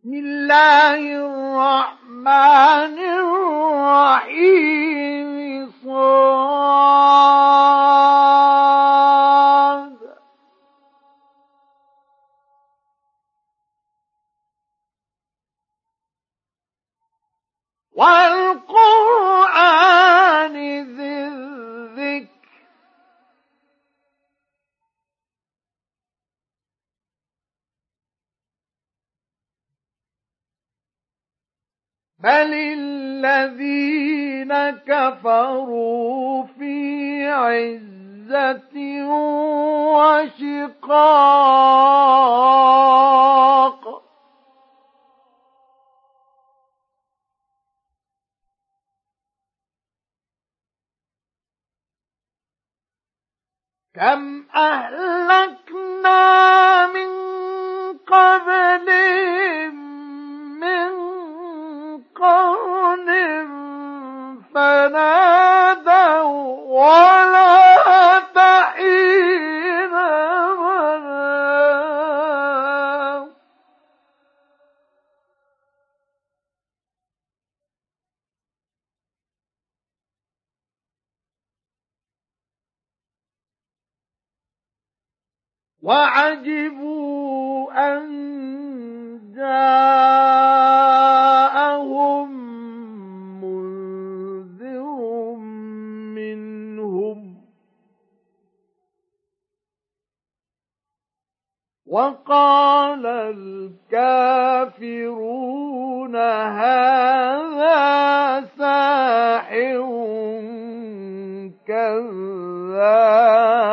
بسم الله الرحمن الرحيم. صاد. والقرآن بل الذين كفروا في عزة وشقاق كم أهلكنا من قبلهم من قرن فنادوا ولا تحين منام وعجبوا أن جاءهم وقال الكافرون هذا ساحر كذاب.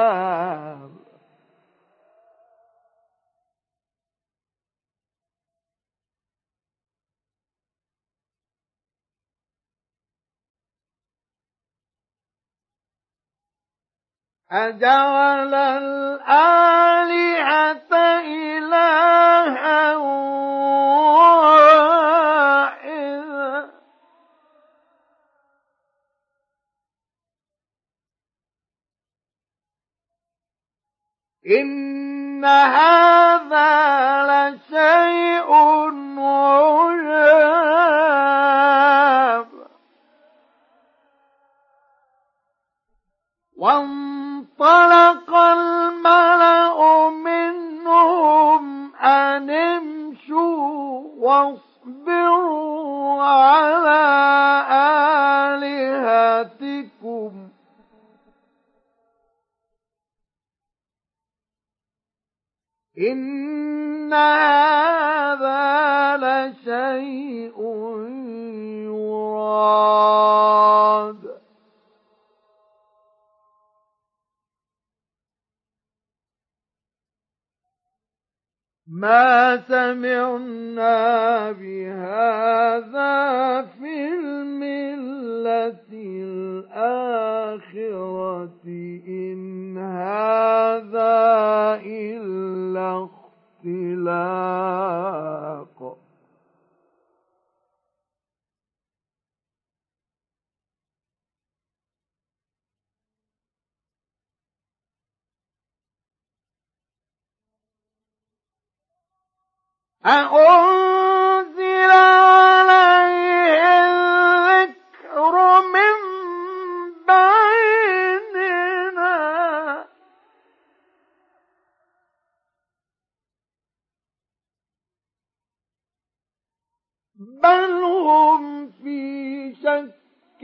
أجعل الآلهة إلها واحدا إن هذا لشيء عجاب. وانطلق الملأ منهم أن امشوا واصبروا على آلهتكم. إن هذا لشيء يراد ما سمعنا بهذا في الملة الآخرة إن هذا إلا اختلاق. أأنزل عليه الذكر من بيننا. بل هم في شك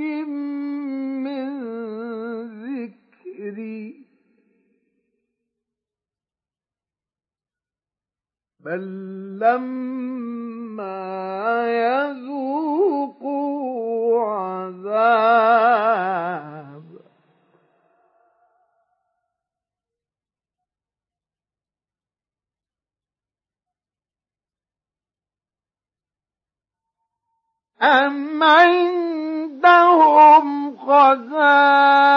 من ذكري. بل لما يذوقوا عذاب. أم عندهم خزائن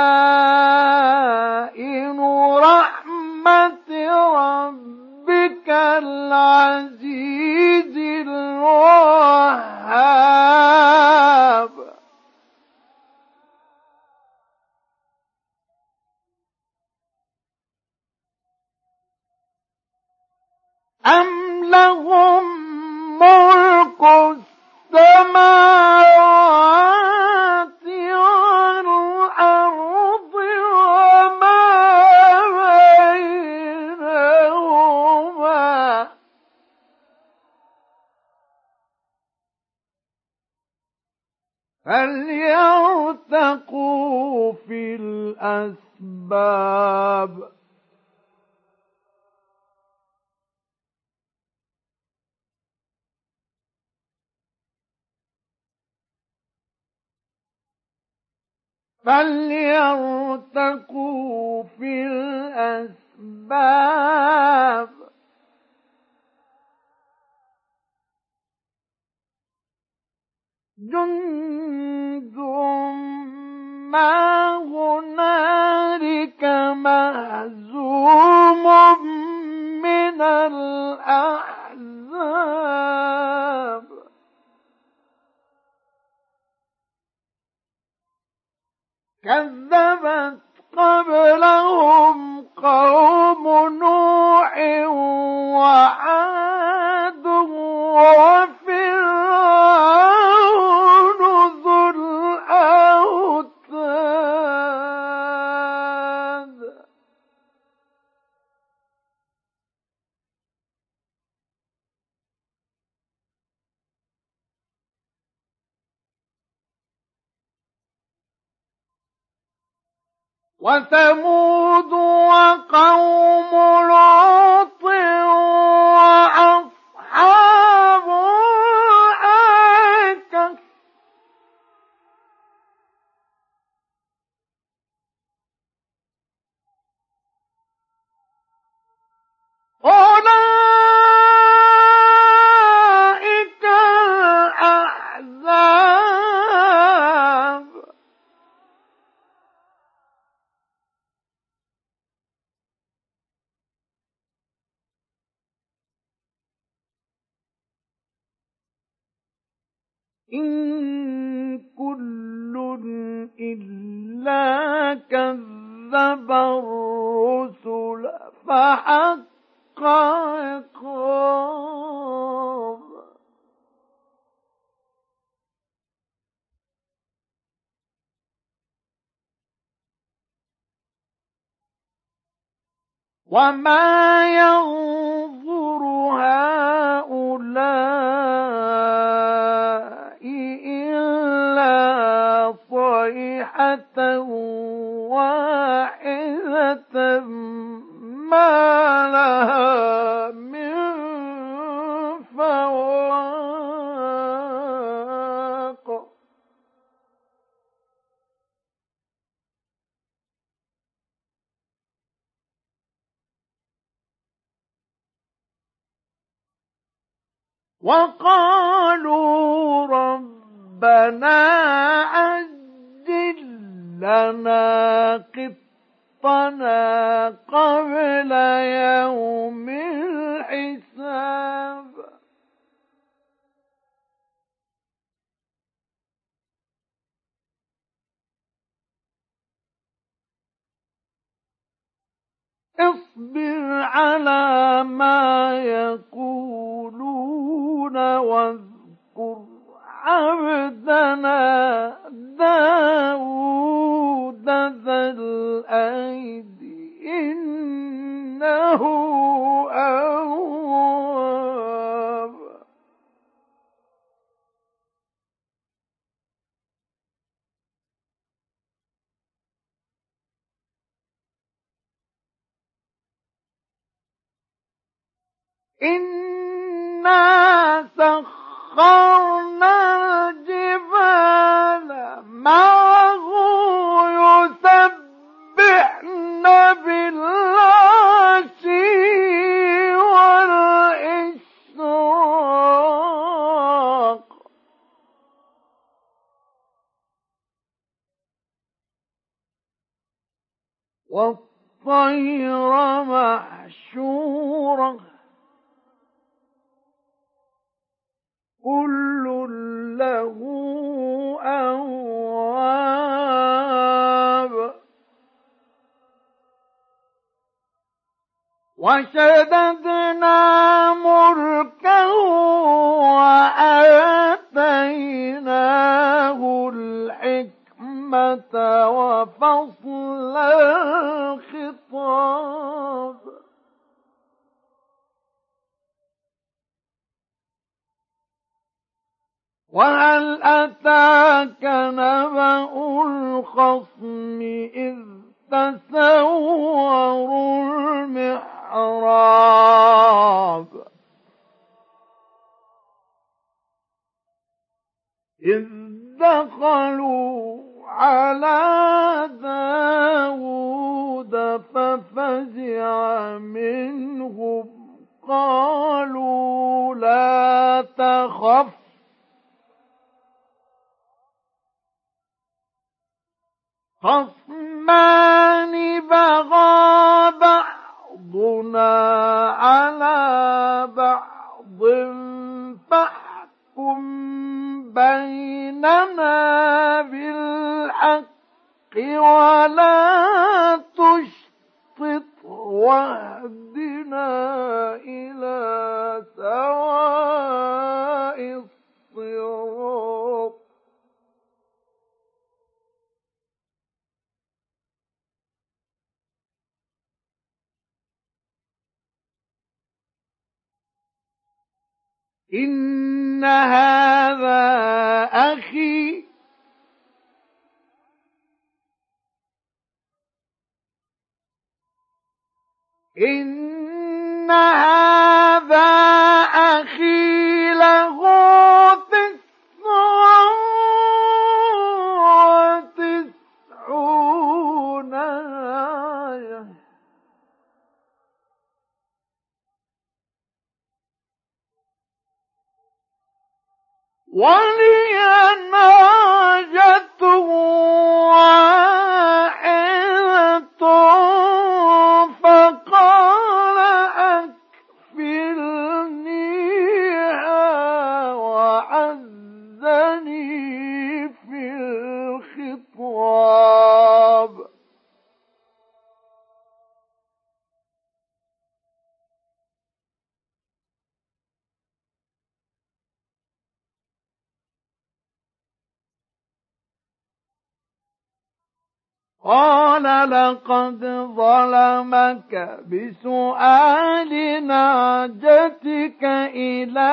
الوهاب أم لهم ملك السماوات في الأسباب. فليرتقوا في الأسباب. جند إن كل إلا كذب الرسل فحق عقاب. وما ينظر هؤلاء صيحة واحدة ما لها من فواق وقالوا ربنا عجل لنا قطنا قبل يوم الحساب. اصبر على ما يقولون واذكر عبدنا داود. ذا الأيد إنه أواب. إنا سخرنا الجبال معه يسبحن الطير محشورة كل له أواب. وشددنا ملكه وآتيناه الحكمة. وفصل الخطاب وهل أتاك نبأ الخصم إذ تسوروا المحراب إذ دخلوا على داود ففزع منهم. قالوا لا تخف. خصمان بغى بعضنا على بعض فاحكم بيننا بالحق ولا تشطط واهدنا إلى سواء الصراط إن هذا أخي. إن هذا أخي له تسع وتسعون آية. ولي قال لقد ظلمك بسؤال نعجتك إلى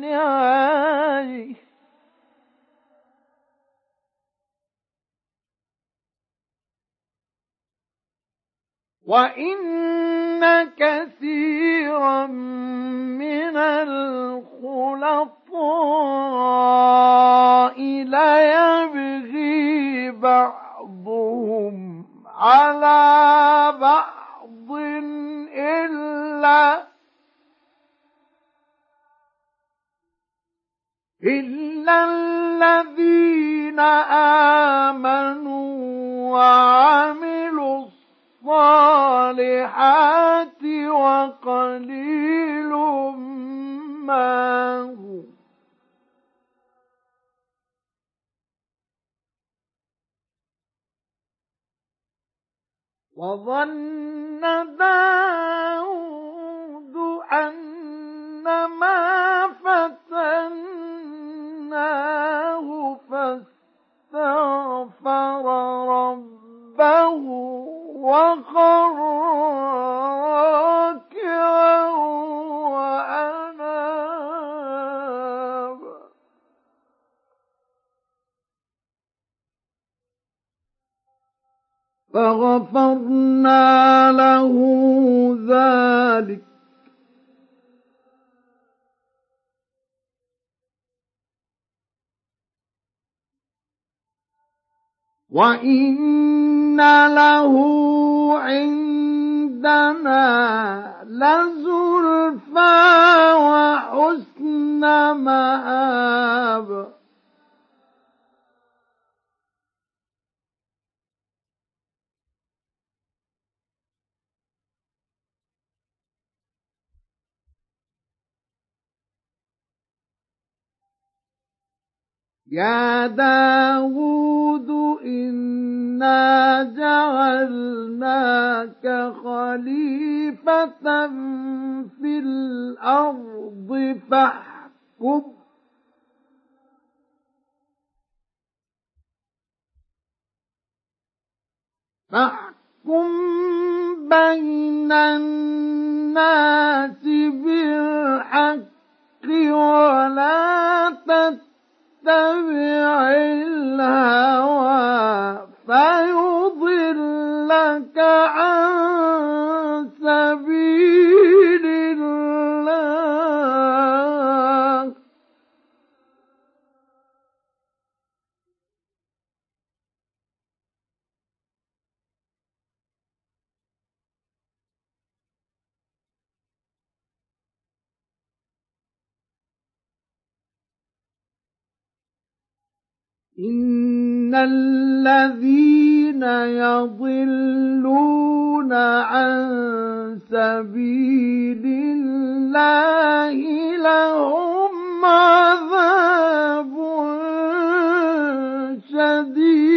نعايه وإن كثيرا وظن وإن له عندنا لزلفى وحسن مآب يا داود إنا جعلناك خليفة في الأرض فاحكم فاحكم بين الناس بالحق ولا تتبع تتبع الهوى فيضلك عن سبيل الله. إن الذين يضلون عن سبيل الله لهم عذاب شديد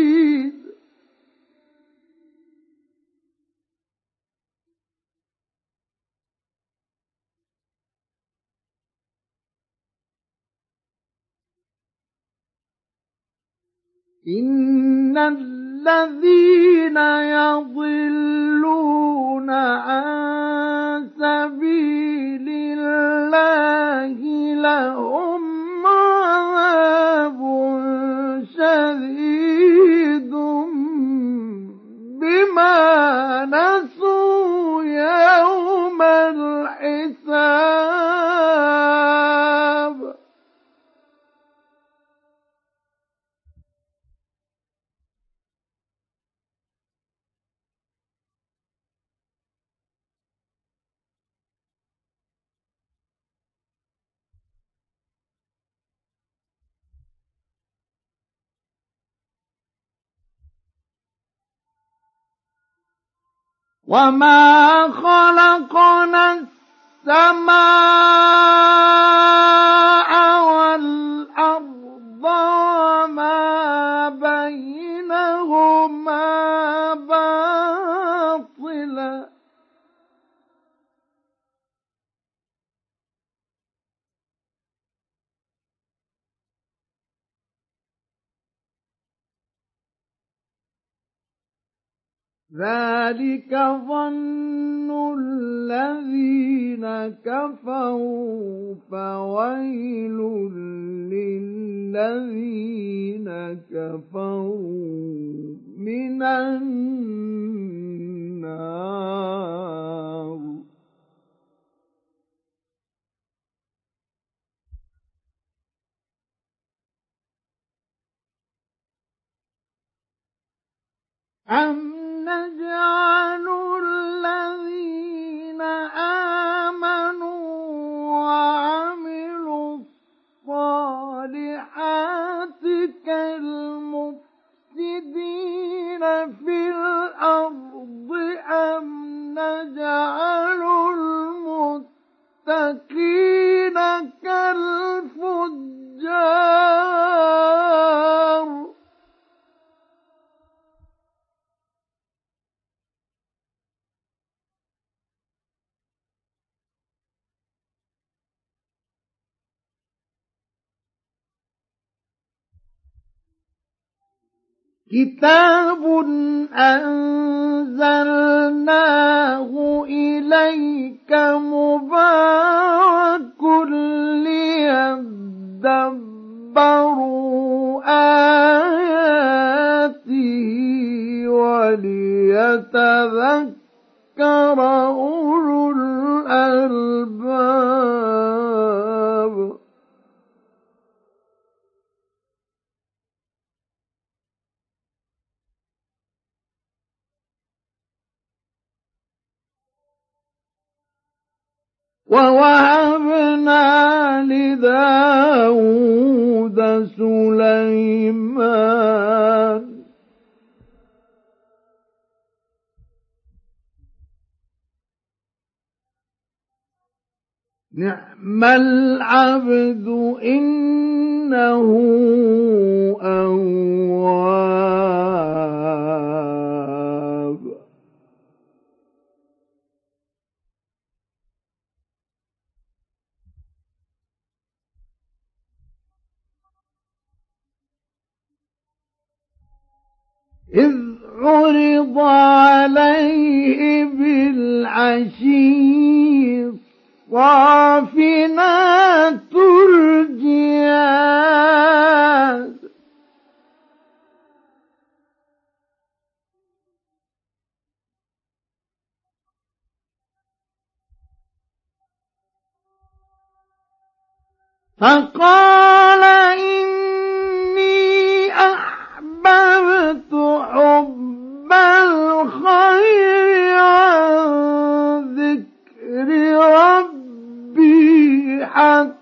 إن الذين يضلون عن سبيل الله لهم عذاب شديد بما نسوا يوم الحساب وما خلقنا السماء والأرض وما بينهما ذلك ظن الذين كفروا فويل للذين كفروا من النار. أم نجعل الذين آمنوا وعملوا الصالحات كالمفسدين في الأرض أم نجعل المتقين كالفجار كتاب أنزلناه إليك مبارك ليدبروا آياته وليتذكر أولو الألباب ووهبنا لداود سليمان. نعم العبد إنه أواب. إذ عرض عليه بالعشي الصافنات الجياد. فقال حتى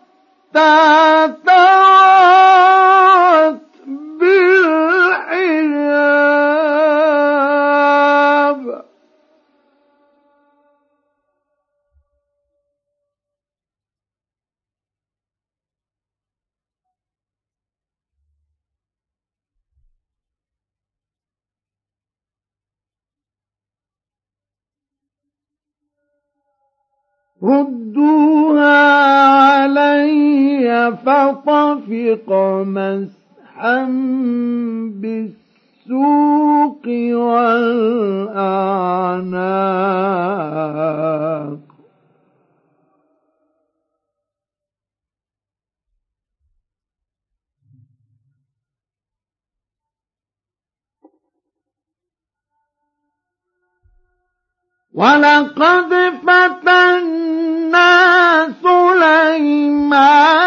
ردوها فطفق مسحا بالسوق والأعناق. ولقد فتنا سليمان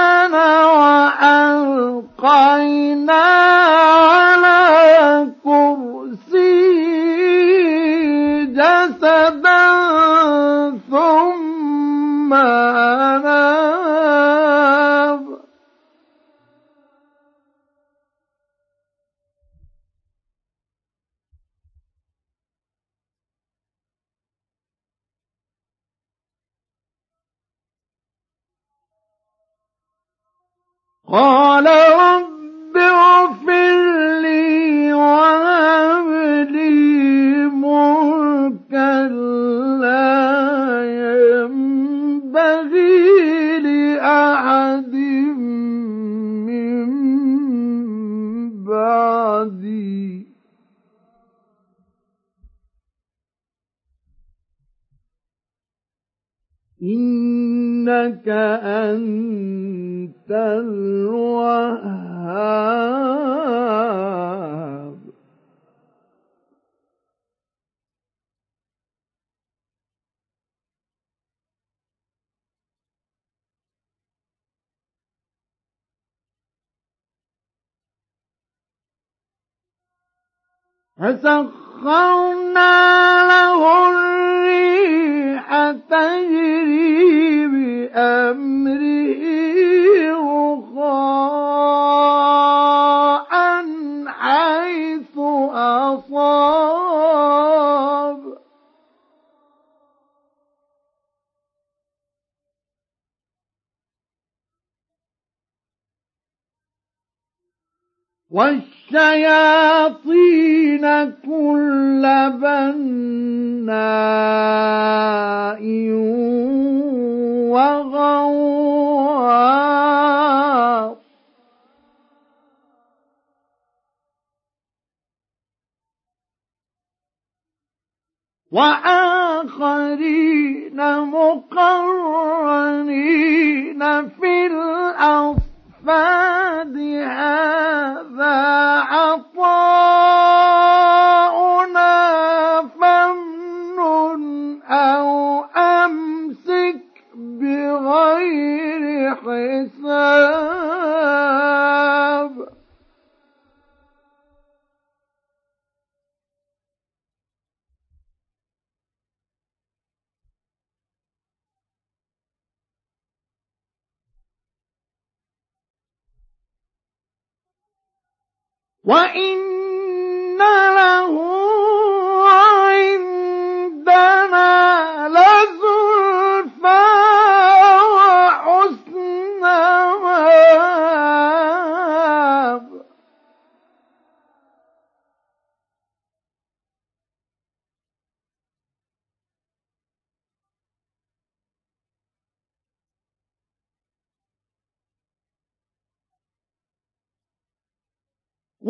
ما فسخرنا له الريح تجري بأمره رخاء حيث أصاب. والشياطين كل بناء وغواص وآخرين مقرنين في الأصفاد هذا عطاؤنا فامنن أو أمسك بغير حساب وإن له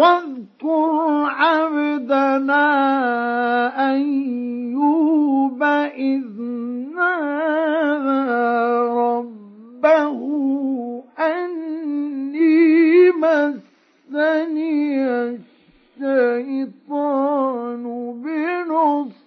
واذكر عبدنا أيوب إذ نادى ربه أني مسني الشيطان بنصب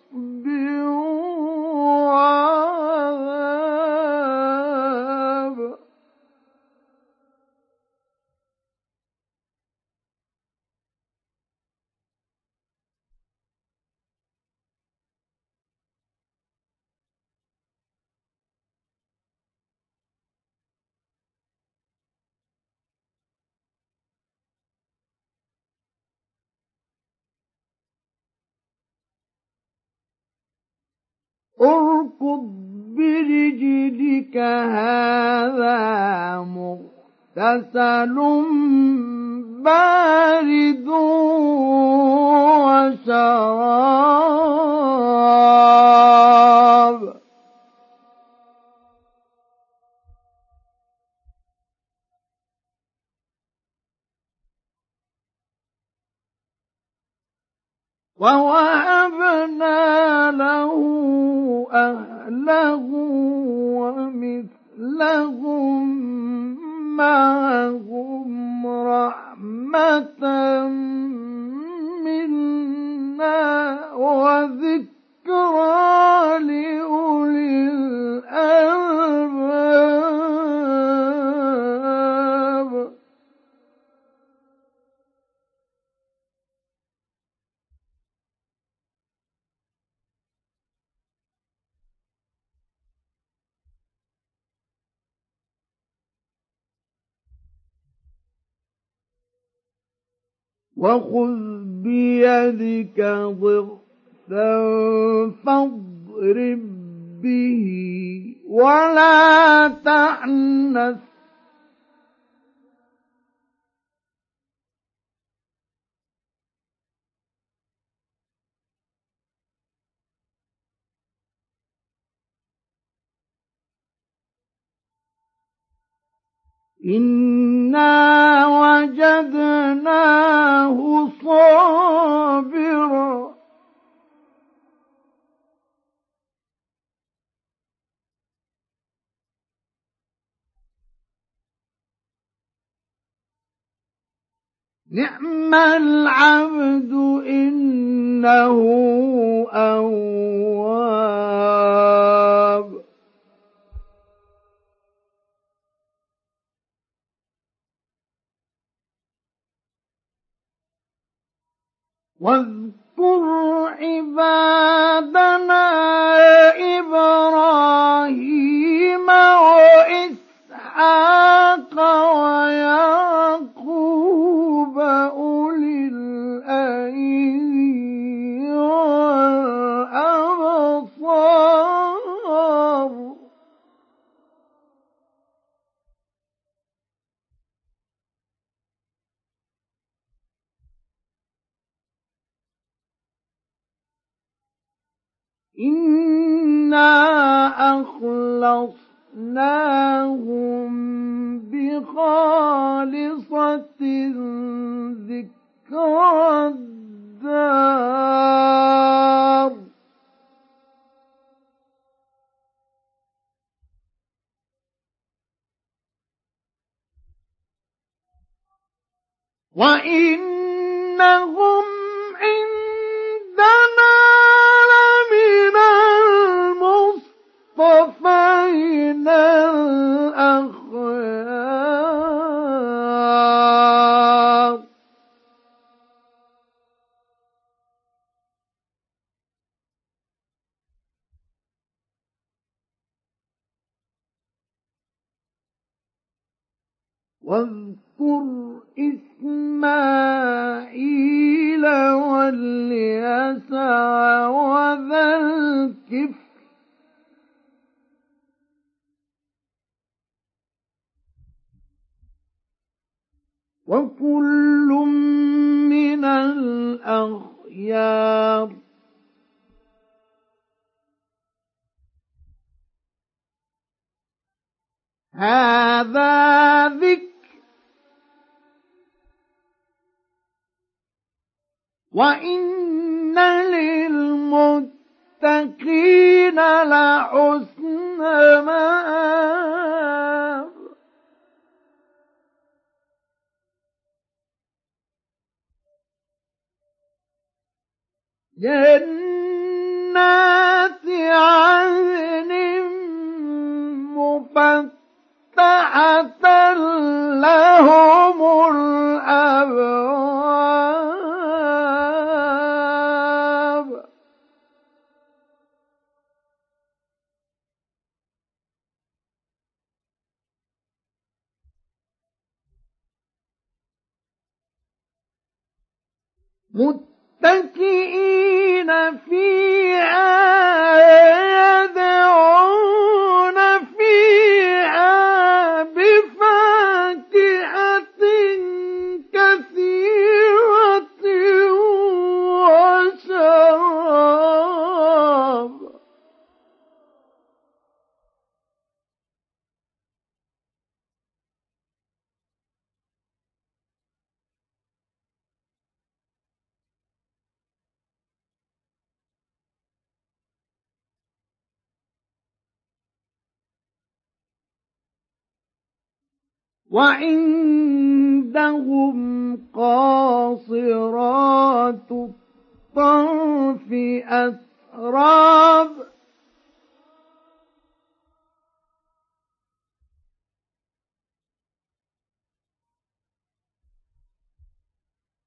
اركض برجلك هذا مغتسل بارد وشراب. ووهبنا له أهله ومثلهم معهم رحمة منا وذكرى لأولي الألباب. وخذ بيدك ضغثا فاضرب به ولا تحنث إنا نعم العبد إنه أواب. واذكر عبادنا إبراهيم وإسحاق ويعقوب أولي الأيدي والأبصار. إنا أخلصناهم بخالصة ذكرى الدار وإنهم واذكر إسماعيل واليسع وذا الكفر وكل من الأخيار هذا ذكر وإن للمتقين لحسن مآب. جنات عدن مفتحة لهم الأبواب. إن وعندهم قاصرات الطرف أتراب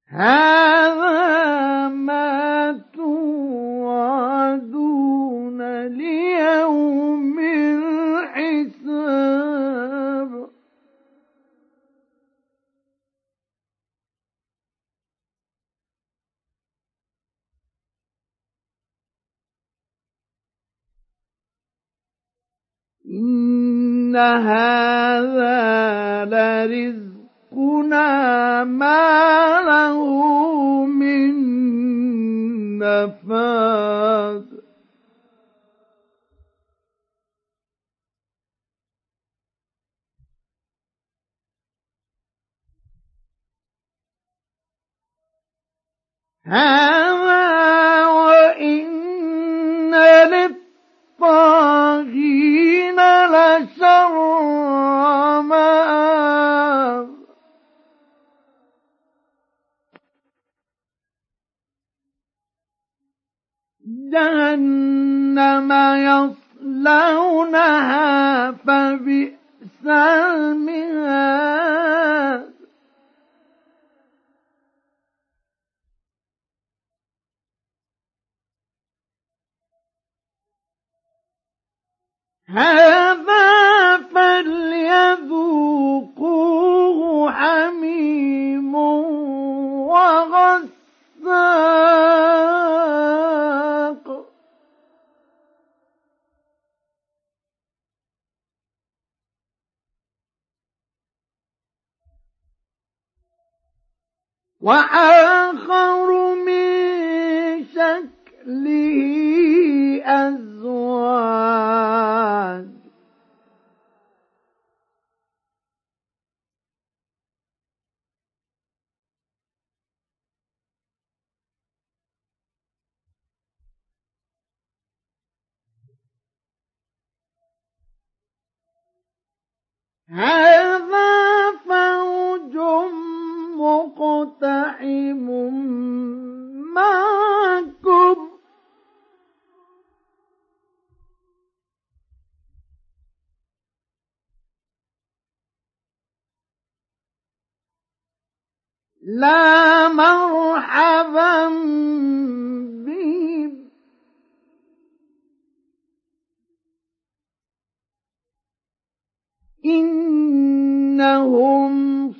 هذا هذا لرزق رزقنا ما له من نفاذ هذا جهنم يصلونها فبئس المهاد. هذا فليذوقوه وآخر من شكله أزواج. هذا فوج مقتحم معكم. لا مرحبا بهم إنهم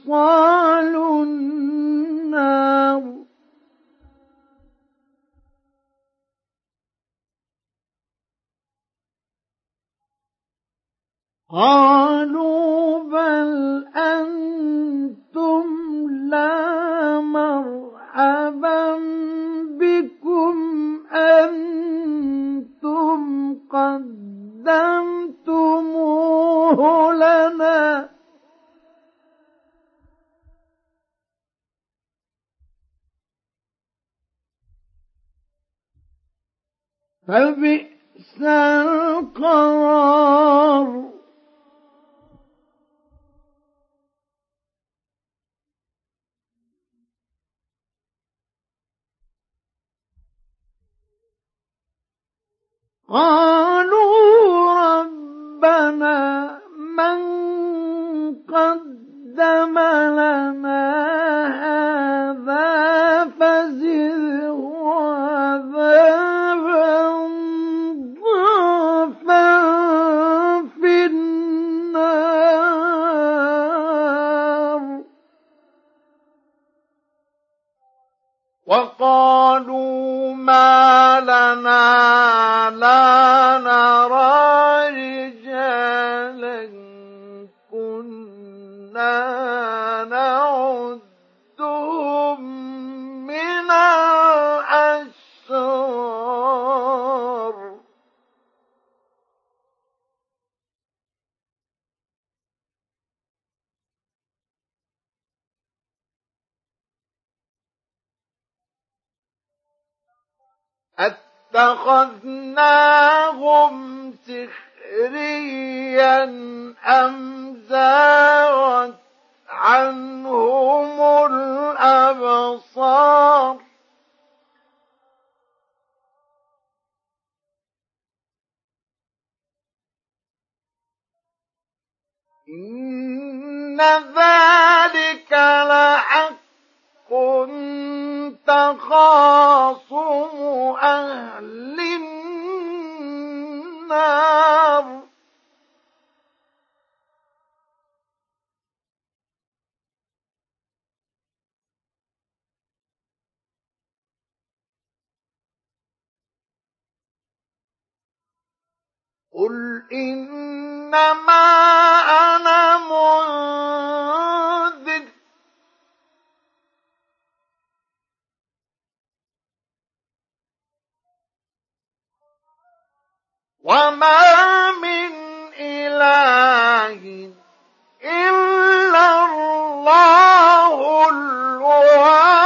صالوا النار. قالوا بل أنتم لا مرحبا بكم أنتم قدمتموه لنا. فبئس القرار. قالوا ربنا من قدم لنا هذا فزده عذابا ضعفا في النار. وقالوا ما لنا اتخذناهم سخريا أم زاغت عنهم الأبصار إن ذلك لحق كنت خاصم أهل النار. قل إنما أنا منذر. وما من إله إلا الله الواحد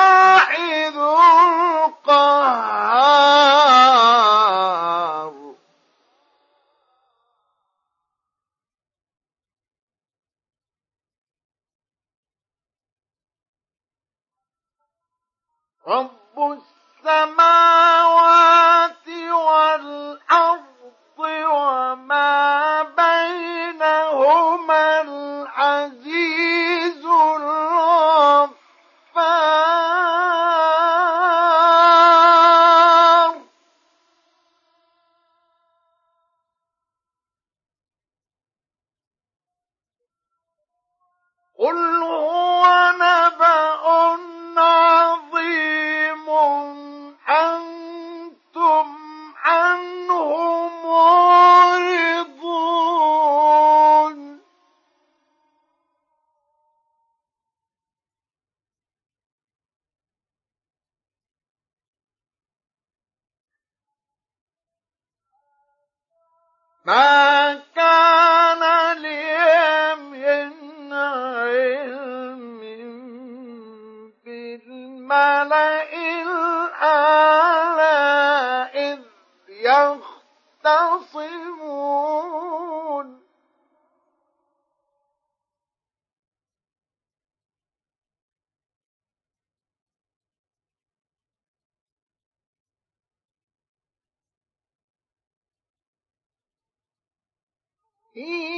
إن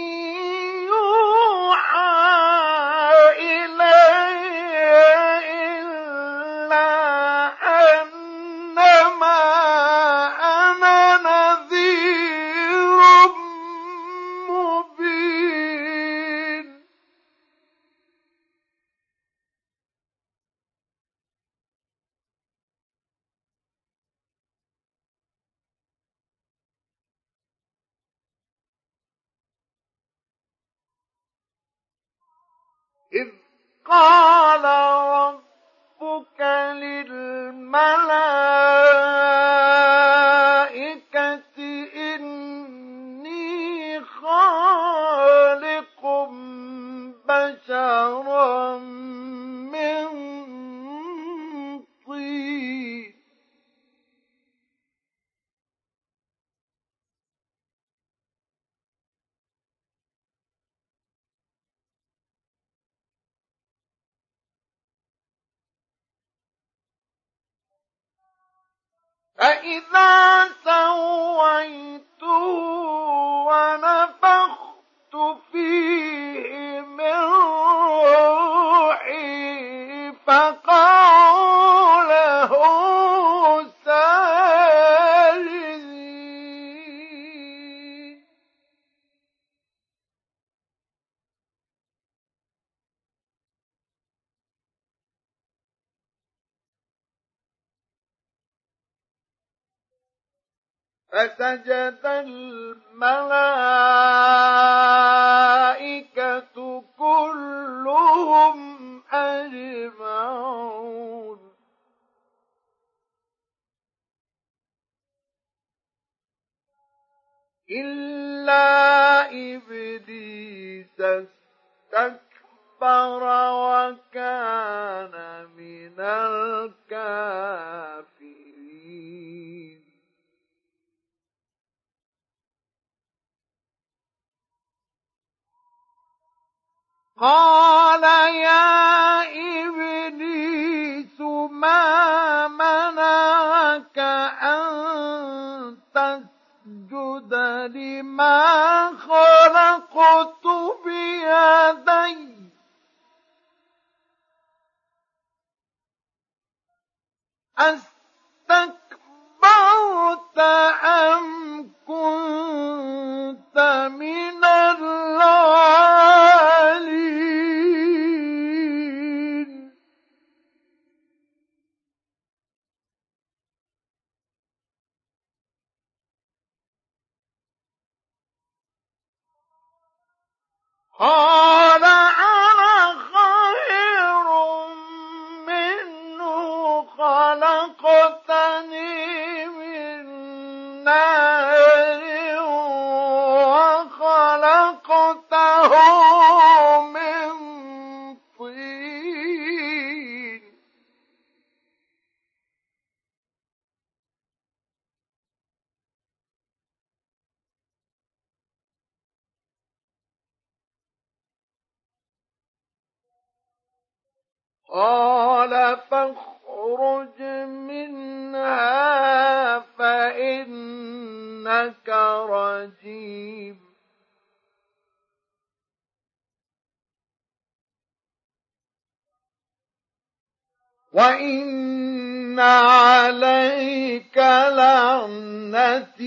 وإن عليك لعنتي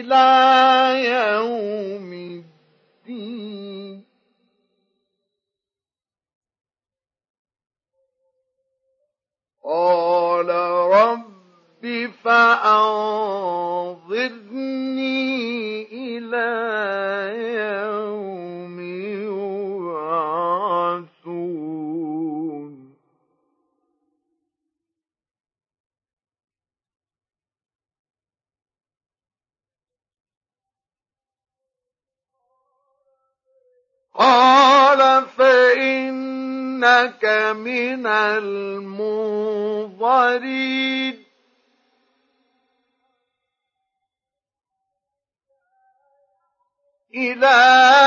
إلى يوم الدين قال رب فأنظر إلى